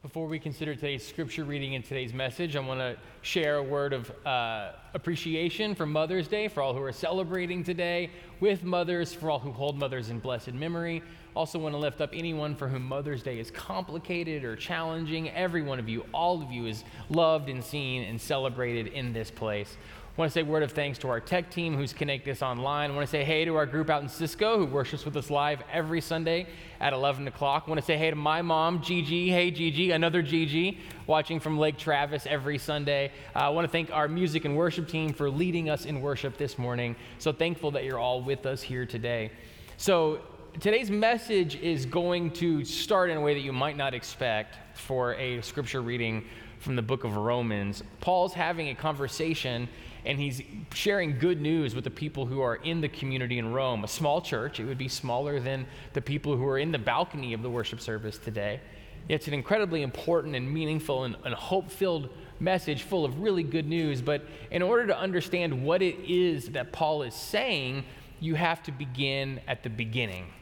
Before we consider today's scripture reading and today's message, I want to share a word of uh, appreciation for Mother's Day, for all who are celebrating today with mothers, for all who hold mothers in blessed memory. Also, want to lift up anyone for whom Mother's Day is complicated or challenging. Every one of you, all of you, is loved and seen and celebrated in this place. Want to say word of thanks to our tech team who's connected us online. I want to say hey to our group out in Cisco who worships with us live every Sunday at 11 o'clock. I want to say hey to my mom, Gigi. Hey, Gigi, another Gigi, watching from Lake Travis every Sunday. Uh, I want to thank our music and worship team for leading us in worship this morning. So thankful that you're all with us here today. So, today's message is going to start in a way that you might not expect for a scripture reading from the book of Romans. Paul's having a conversation and he's sharing good news with the people who are in the community in Rome. A small church, it would be smaller than the people who are in the balcony of the worship service today. It's an incredibly important and meaningful and, and hope filled message full of really good news. But in order to understand what it is that Paul is saying, you have to begin at the beginning.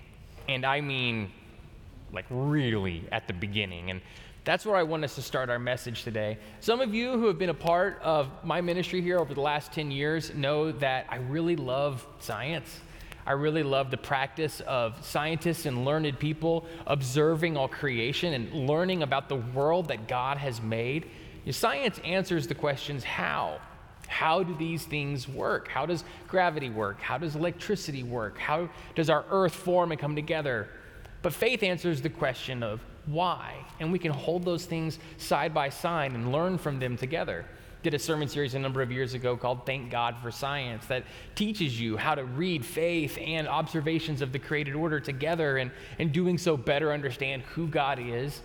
And I mean, like, really at the beginning. And that's where I want us to start our message today. Some of you who have been a part of my ministry here over the last 10 years know that I really love science. I really love the practice of scientists and learned people observing all creation and learning about the world that God has made. Science answers the questions how? How do these things work? How does gravity work? How does electricity work? How does our earth form and come together? But faith answers the question of why. And we can hold those things side by side and learn from them together. Did a sermon series a number of years ago called Thank God for Science that teaches you how to read faith and observations of the created order together and, and doing so better understand who God is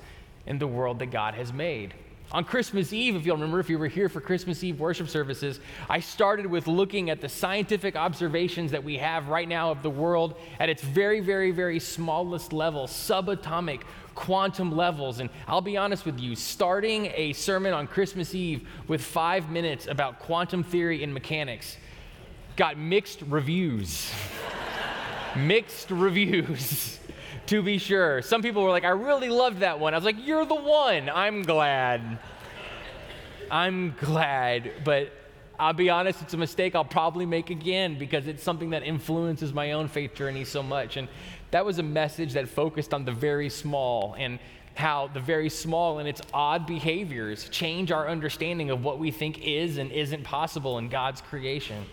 and the world that God has made. On Christmas Eve, if you'll remember, if you were here for Christmas Eve worship services, I started with looking at the scientific observations that we have right now of the world at its very, very, very smallest level, subatomic quantum levels. And I'll be honest with you, starting a sermon on Christmas Eve with five minutes about quantum theory and mechanics got mixed reviews. mixed reviews. To be sure. Some people were like, I really loved that one. I was like, You're the one. I'm glad. I'm glad. But I'll be honest, it's a mistake I'll probably make again because it's something that influences my own faith journey so much. And that was a message that focused on the very small and how the very small and its odd behaviors change our understanding of what we think is and isn't possible in God's creation.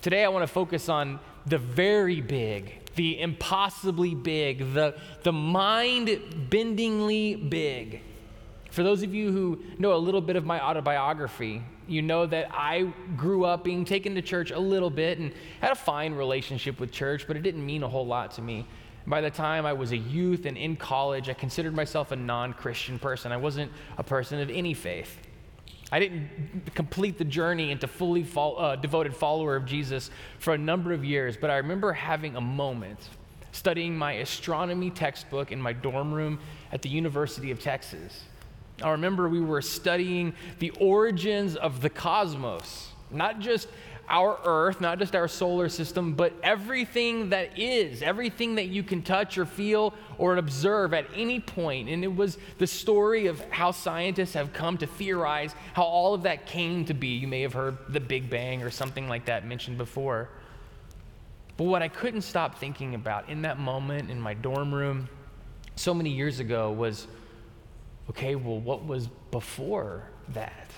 Today, I want to focus on the very big, the impossibly big, the, the mind bendingly big. For those of you who know a little bit of my autobiography, you know that I grew up being taken to church a little bit and had a fine relationship with church, but it didn't mean a whole lot to me. By the time I was a youth and in college, I considered myself a non Christian person. I wasn't a person of any faith. I didn't complete the journey into fully uh, devoted follower of Jesus for a number of years, but I remember having a moment studying my astronomy textbook in my dorm room at the University of Texas. I remember we were studying the origins of the cosmos, not just our earth, not just our solar system, but everything that is, everything that you can touch or feel or observe at any point. And it was the story of how scientists have come to theorize how all of that came to be. You may have heard the Big Bang or something like that mentioned before. But what I couldn't stop thinking about in that moment in my dorm room so many years ago was okay, well, what was before that?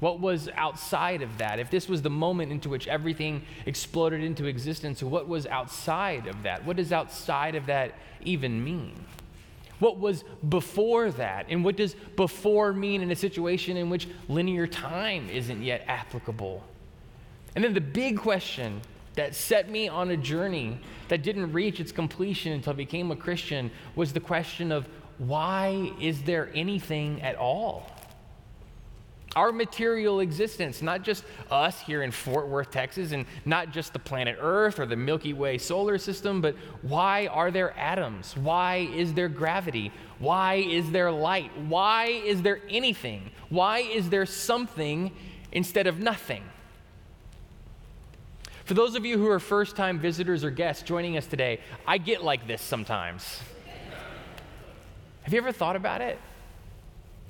What was outside of that? If this was the moment into which everything exploded into existence, what was outside of that? What does outside of that even mean? What was before that? And what does before mean in a situation in which linear time isn't yet applicable? And then the big question that set me on a journey that didn't reach its completion until I became a Christian was the question of why is there anything at all? Our material existence, not just us here in Fort Worth, Texas, and not just the planet Earth or the Milky Way solar system, but why are there atoms? Why is there gravity? Why is there light? Why is there anything? Why is there something instead of nothing? For those of you who are first time visitors or guests joining us today, I get like this sometimes. Have you ever thought about it?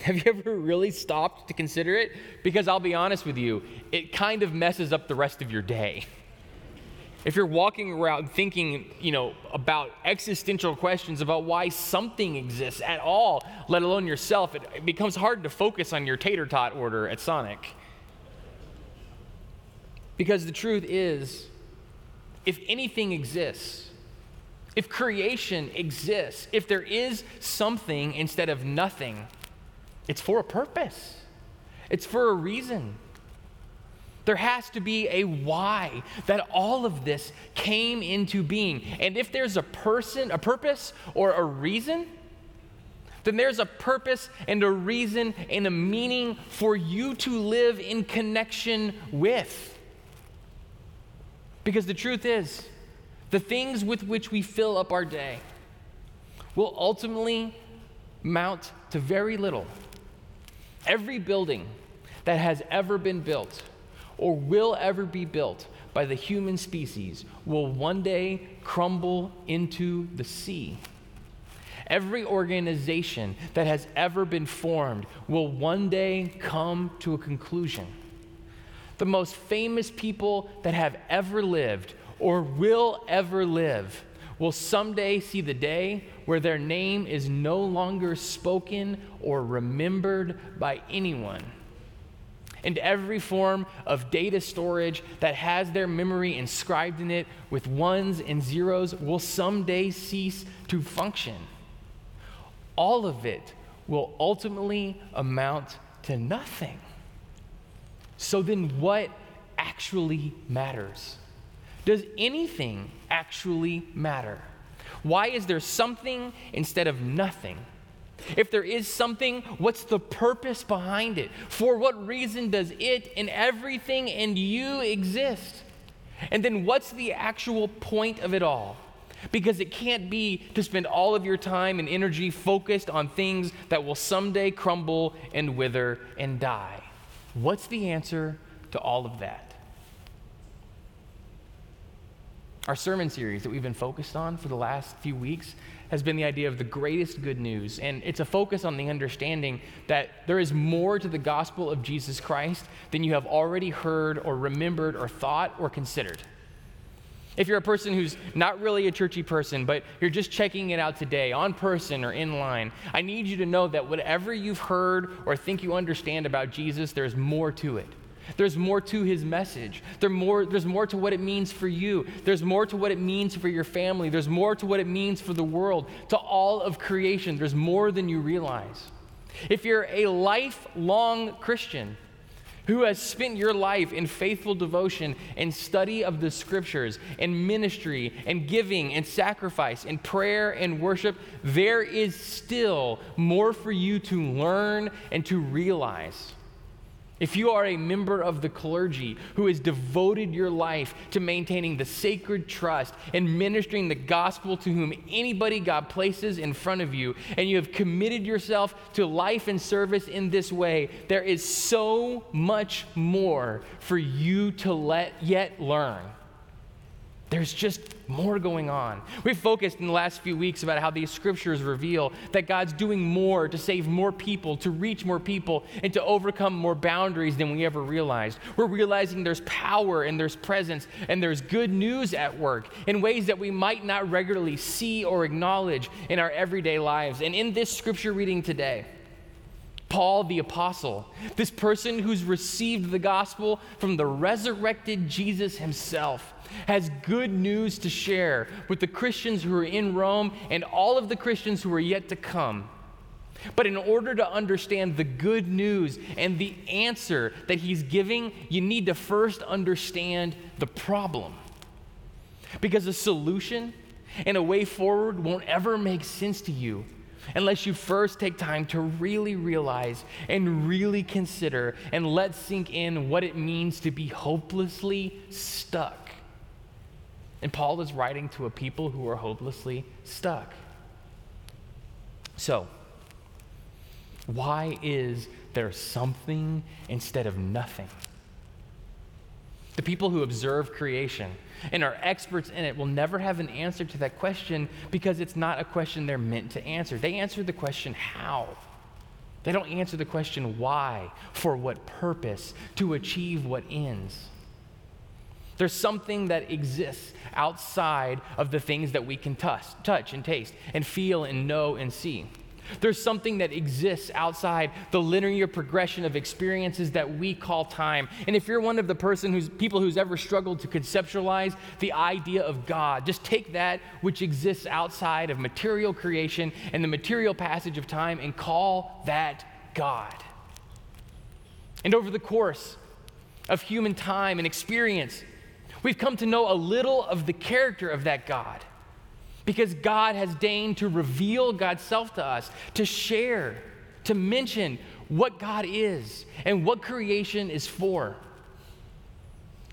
Have you ever really stopped to consider it? Because I'll be honest with you, it kind of messes up the rest of your day. If you're walking around thinking, you know, about existential questions about why something exists at all, let alone yourself, it, it becomes hard to focus on your tater tot order at Sonic. Because the truth is, if anything exists, if creation exists, if there is something instead of nothing, it's for a purpose, it's for a reason. There has to be a why that all of this came into being. And if there's a person, a purpose, or a reason, then there's a purpose and a reason and a meaning for you to live in connection with. Because the truth is, the things with which we fill up our day will ultimately mount to very little. Every building that has ever been built or will ever be built by the human species will one day crumble into the sea. Every organization that has ever been formed will one day come to a conclusion. The most famous people that have ever lived or will ever live will someday see the day where their name is no longer spoken or remembered by anyone and every form of data storage that has their memory inscribed in it with ones and zeros will someday cease to function. All of it will ultimately amount to nothing. So then, what actually matters? Does anything actually matter? Why is there something instead of nothing? If there is something, what's the purpose behind it? For what reason does it and everything and you exist? And then what's the actual point of it all? Because it can't be to spend all of your time and energy focused on things that will someday crumble and wither and die. What's the answer to all of that? Our sermon series that we've been focused on for the last few weeks has been the idea of the greatest good news. And it's a focus on the understanding that there is more to the gospel of Jesus Christ than you have already heard or remembered or thought or considered. If you're a person who's not really a churchy person, but you're just checking it out today, on person or in line, I need you to know that whatever you've heard or think you understand about Jesus, there's more to it. There's more to his message. There more, there's more to what it means for you. There's more to what it means for your family. There's more to what it means for the world, to all of creation. There's more than you realize. If you're a lifelong Christian who has spent your life in faithful devotion and study of the scriptures and ministry and giving and sacrifice and prayer and worship, there is still more for you to learn and to realize. If you are a member of the clergy who has devoted your life to maintaining the sacred trust and ministering the gospel to whom anybody God places in front of you, and you have committed yourself to life and service in this way, there is so much more for you to let yet learn. There's just more going on. We've focused in the last few weeks about how these scriptures reveal that God's doing more to save more people, to reach more people, and to overcome more boundaries than we ever realized. We're realizing there's power and there's presence and there's good news at work in ways that we might not regularly see or acknowledge in our everyday lives. And in this scripture reading today, Paul the Apostle, this person who's received the gospel from the resurrected Jesus himself, has good news to share with the Christians who are in Rome and all of the Christians who are yet to come. But in order to understand the good news and the answer that he's giving, you need to first understand the problem. Because a solution and a way forward won't ever make sense to you unless you first take time to really realize and really consider and let sink in what it means to be hopelessly stuck. And Paul is writing to a people who are hopelessly stuck. So, why is there something instead of nothing? The people who observe creation and are experts in it will never have an answer to that question because it's not a question they're meant to answer. They answer the question, how? They don't answer the question why, for what purpose, to achieve what ends. There's something that exists outside of the things that we can touch, touch and taste and feel and know and see. There's something that exists outside the linear progression of experiences that we call time. And if you're one of the person who's people who's ever struggled to conceptualize the idea of God, just take that which exists outside of material creation and the material passage of time and call that God. And over the course of human time and experience, we've come to know a little of the character of that God because God has deigned to reveal God's self to us, to share, to mention what God is and what creation is for.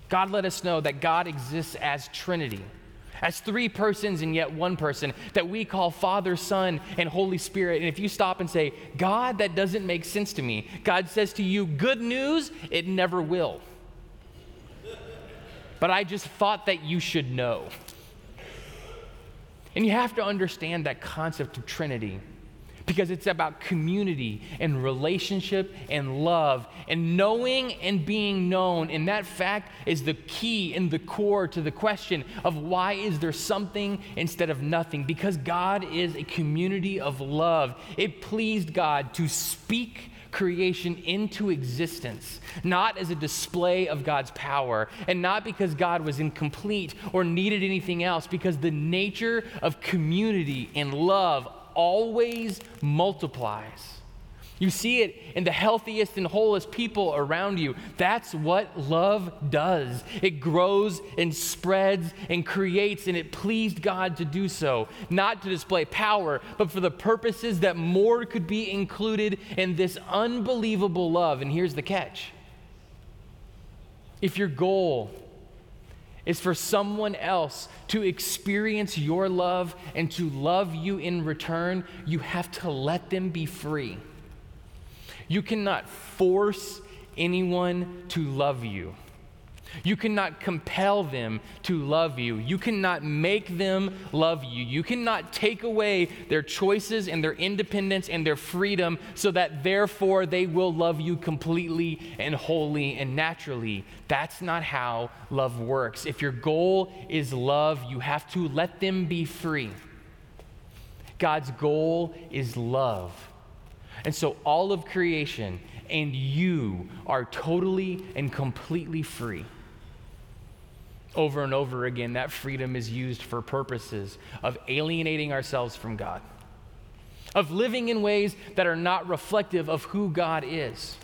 God let us know that God exists as Trinity, as three persons and yet one person that we call Father, Son, and Holy Spirit. And if you stop and say, God, that doesn't make sense to me, God says to you, good news, it never will. But I just thought that you should know. And you have to understand that concept of Trinity because it's about community and relationship and love and knowing and being known. And that fact is the key and the core to the question of why is there something instead of nothing? Because God is a community of love. It pleased God to speak creation into existence, not as a display of God's power, and not because God was incomplete or needed anything else, because the nature of community and love always multiplies. You see it in the healthiest and wholest people around you. That's what love does. It grows and spreads and creates, and it pleased God to do so, not to display power, but for the purposes that more could be included in this unbelievable love. And here's the catch if your goal is for someone else to experience your love and to love you in return, you have to let them be free. You cannot force anyone to love you. You cannot compel them to love you. You cannot make them love you. You cannot take away their choices and their independence and their freedom so that therefore they will love you completely and wholly and naturally. That's not how love works. If your goal is love, you have to let them be free. God's goal is love. And so all of creation and you are totally and completely free. Over and over again, that freedom is used for purposes of alienating ourselves from God, of living in ways that are not reflective of who God is.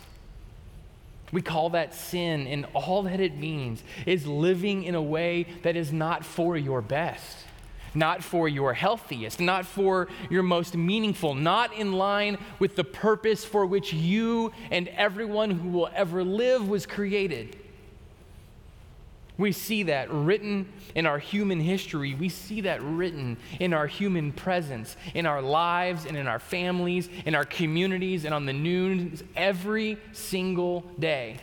We call that sin, and all that it means is living in a way that is not for your best not for your healthiest, not for your most meaningful, not in line with the purpose for which you and everyone who will ever live was created. We see that written in our human history. We see that written in our human presence, in our lives and in our families, in our communities, and on the news every single day.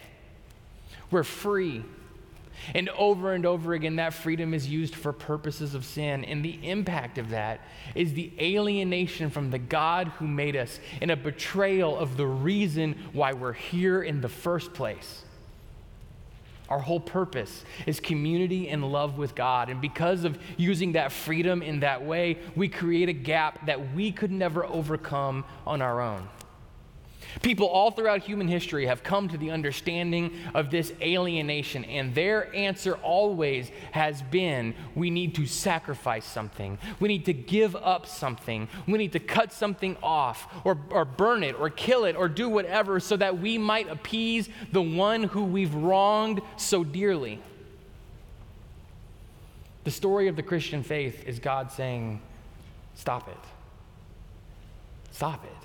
We're free and over and over again, that freedom is used for purposes of sin. And the impact of that is the alienation from the God who made us and a betrayal of the reason why we're here in the first place. Our whole purpose is community and love with God. And because of using that freedom in that way, we create a gap that we could never overcome on our own. People all throughout human history have come to the understanding of this alienation, and their answer always has been we need to sacrifice something. We need to give up something. We need to cut something off, or, or burn it, or kill it, or do whatever so that we might appease the one who we've wronged so dearly. The story of the Christian faith is God saying, Stop it. Stop it.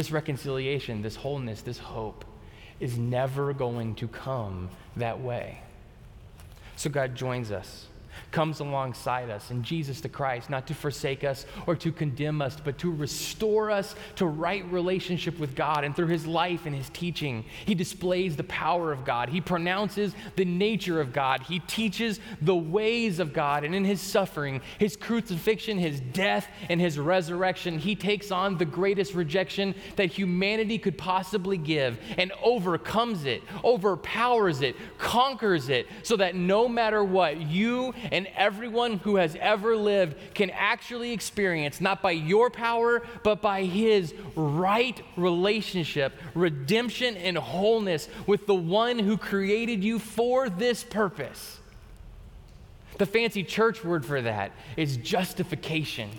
This reconciliation, this wholeness, this hope is never going to come that way. So God joins us. Comes alongside us in Jesus the Christ, not to forsake us or to condemn us, but to restore us to right relationship with God. And through his life and his teaching, he displays the power of God. He pronounces the nature of God. He teaches the ways of God. And in his suffering, his crucifixion, his death, and his resurrection, he takes on the greatest rejection that humanity could possibly give and overcomes it, overpowers it, conquers it, so that no matter what, you and everyone who has ever lived can actually experience, not by your power, but by his right relationship, redemption, and wholeness with the one who created you for this purpose. The fancy church word for that is justification.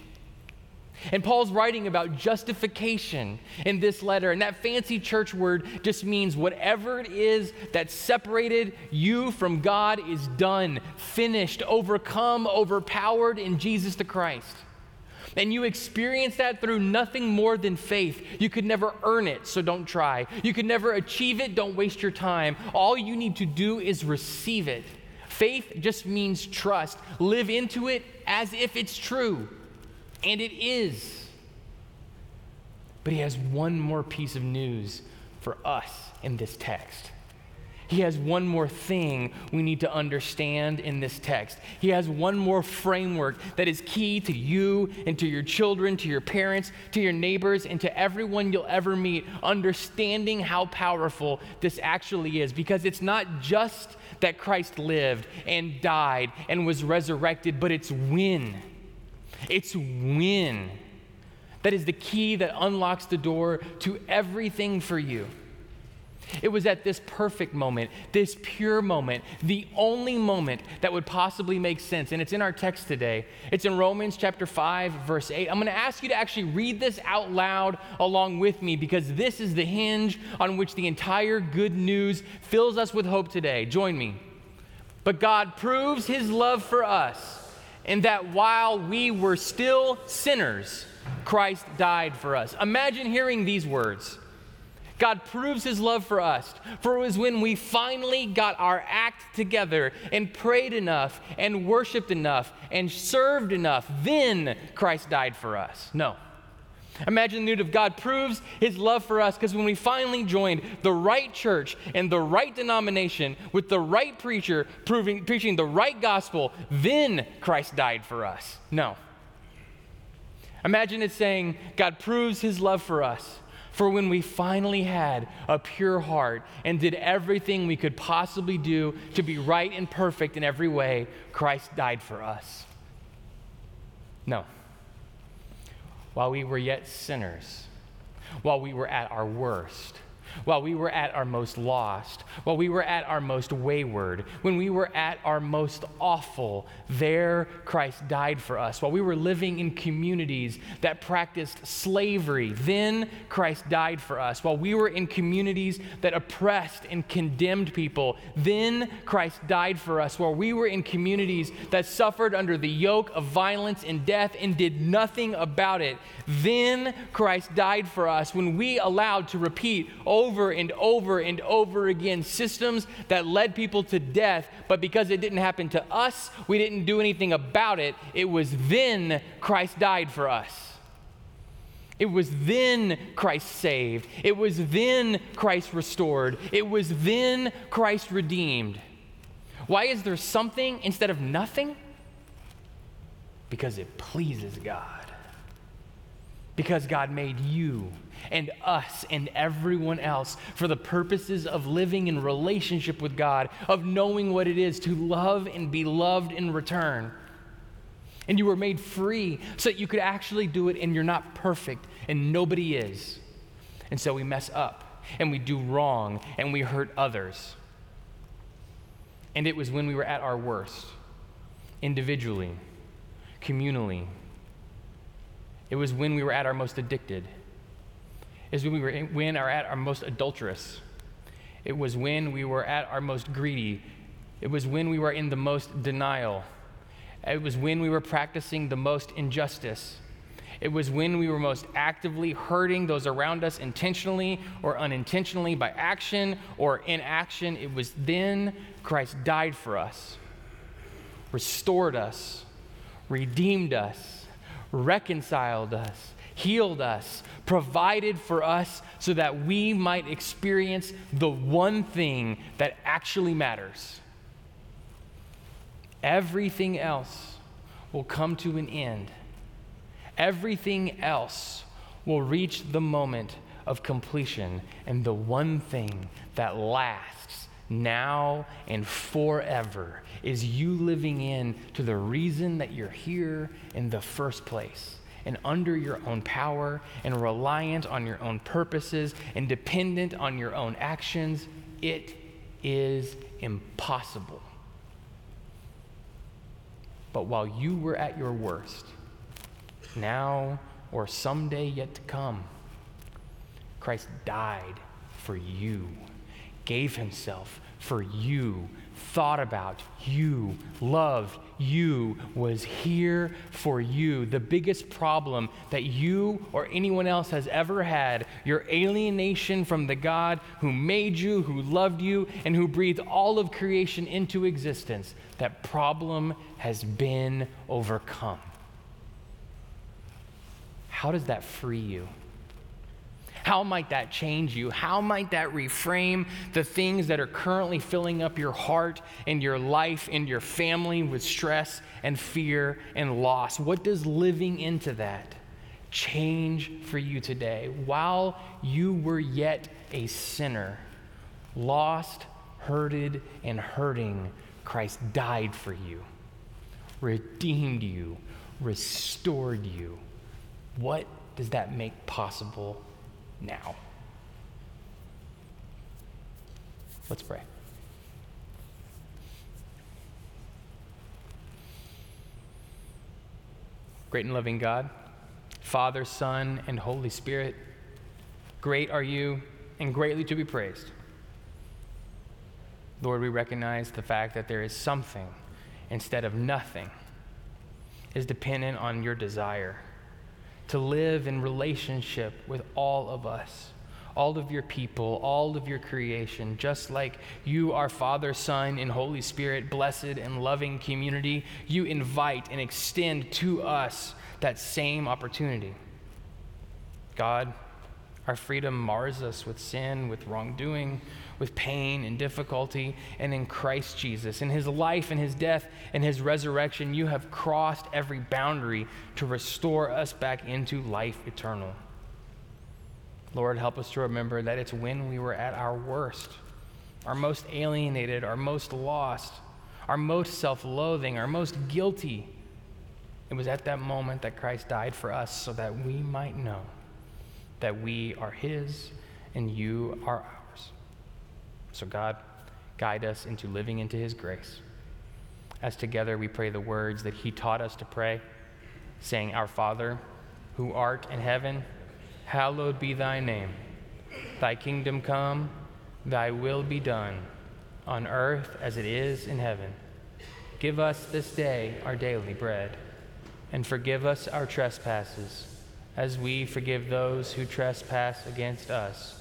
And Paul's writing about justification in this letter. And that fancy church word just means whatever it is that separated you from God is done, finished, overcome, overpowered in Jesus the Christ. And you experience that through nothing more than faith. You could never earn it, so don't try. You could never achieve it, don't waste your time. All you need to do is receive it. Faith just means trust. Live into it as if it's true. And it is. But he has one more piece of news for us in this text. He has one more thing we need to understand in this text. He has one more framework that is key to you and to your children, to your parents, to your neighbors, and to everyone you'll ever meet, understanding how powerful this actually is. Because it's not just that Christ lived and died and was resurrected, but it's when it's when. That is the key that unlocks the door to everything for you. It was at this perfect moment, this pure moment, the only moment that would possibly make sense. And it's in our text today. It's in Romans chapter 5, verse 8. I'm going to ask you to actually read this out loud along with me because this is the hinge on which the entire good news fills us with hope today. Join me. But God proves his love for us and that while we were still sinners, Christ died for us. Imagine hearing these words. God proves his love for us, for it was when we finally got our act together and prayed enough and worshiped enough and served enough, then Christ died for us. No. Imagine the nude of God proves his love for us because when we finally joined the right church and the right denomination with the right preacher proving, preaching the right gospel, then Christ died for us. No. Imagine it saying, God proves his love for us. For when we finally had a pure heart and did everything we could possibly do to be right and perfect in every way, Christ died for us. No while we were yet sinners, while we were at our worst, while we were at our most lost, while we were at our most wayward, when we were at our most awful, there Christ died for us. While we were living in communities that practiced slavery, then Christ died for us. While we were in communities that oppressed and condemned people, then Christ died for us. While we were in communities that suffered under the yoke of violence and death and did nothing about it, then Christ died for us. When we allowed to repeat, oh, over and over and over again systems that led people to death, but because it didn't happen to us, we didn't do anything about it. It was then Christ died for us. It was then Christ saved. It was then Christ restored. It was then Christ redeemed. Why is there something instead of nothing? Because it pleases God because God made you and us and everyone else for the purposes of living in relationship with God, of knowing what it is to love and be loved in return. And you were made free so that you could actually do it, and you're not perfect, and nobody is. And so we mess up, and we do wrong, and we hurt others. And it was when we were at our worst, individually, communally, it was when we were at our most addicted. It was when we were in, when are at our most adulterous. It was when we were at our most greedy. It was when we were in the most denial. It was when we were practicing the most injustice. It was when we were most actively hurting those around us intentionally or unintentionally by action or inaction. It was then Christ died for us. restored us, redeemed us, reconciled us, healed us, provided for us so that we might experience the one thing that actually matters. Everything else will come to an end. Everything else will reach the moment of completion. And the one thing that lasts now and forever is you living in to the reason that you're here in the first place and under your own power and reliant on your own purposes and dependent on your own actions, it is impossible. But while you were at your worst, now or someday yet to come, Christ died for you, gave himself for you, thought about you, loved you, was here for you. The biggest problem that you or anyone else has ever had, your alienation from the God who made you, who loved you, and who breathed all of creation into existence, that problem has been overcome. How does that free you? How might that change you? How might that reframe the things that are currently filling up your heart and your life and your family with stress and fear and loss? What does living into that change for you today? While you were yet a sinner, lost, hurted, and hurting, Christ died for you, redeemed you, restored you. What does that make possible now. Let's pray. Great and loving God, Father, Son, and Holy Spirit, great are you and greatly to be praised. Lord, we recognize the fact that there is something instead of nothing is dependent on your desire to live in relationship with all of us, all of your people, all of your creation, just like you, are Father, Son, and Holy Spirit, blessed and loving community, you invite and extend to us that same opportunity. God, our freedom mars us with sin, with wrongdoing, with pain and difficulty, and in Christ Jesus. In his life and his death and his resurrection, you have crossed every boundary to restore us back into life eternal. Lord, help us to remember that it's when we were at our worst, our most alienated, our most lost, our most self loathing, our most guilty. It was at that moment that Christ died for us so that we might know that we are His and you are ours. So, God, guide us into living into His grace. As together we pray the words that He taught us to pray, saying, Our Father, who art in heaven, hallowed be thy name. Thy kingdom come, thy will be done, on earth as it is in heaven. Give us this day our daily bread, and forgive us our trespasses, as we forgive those who trespass against us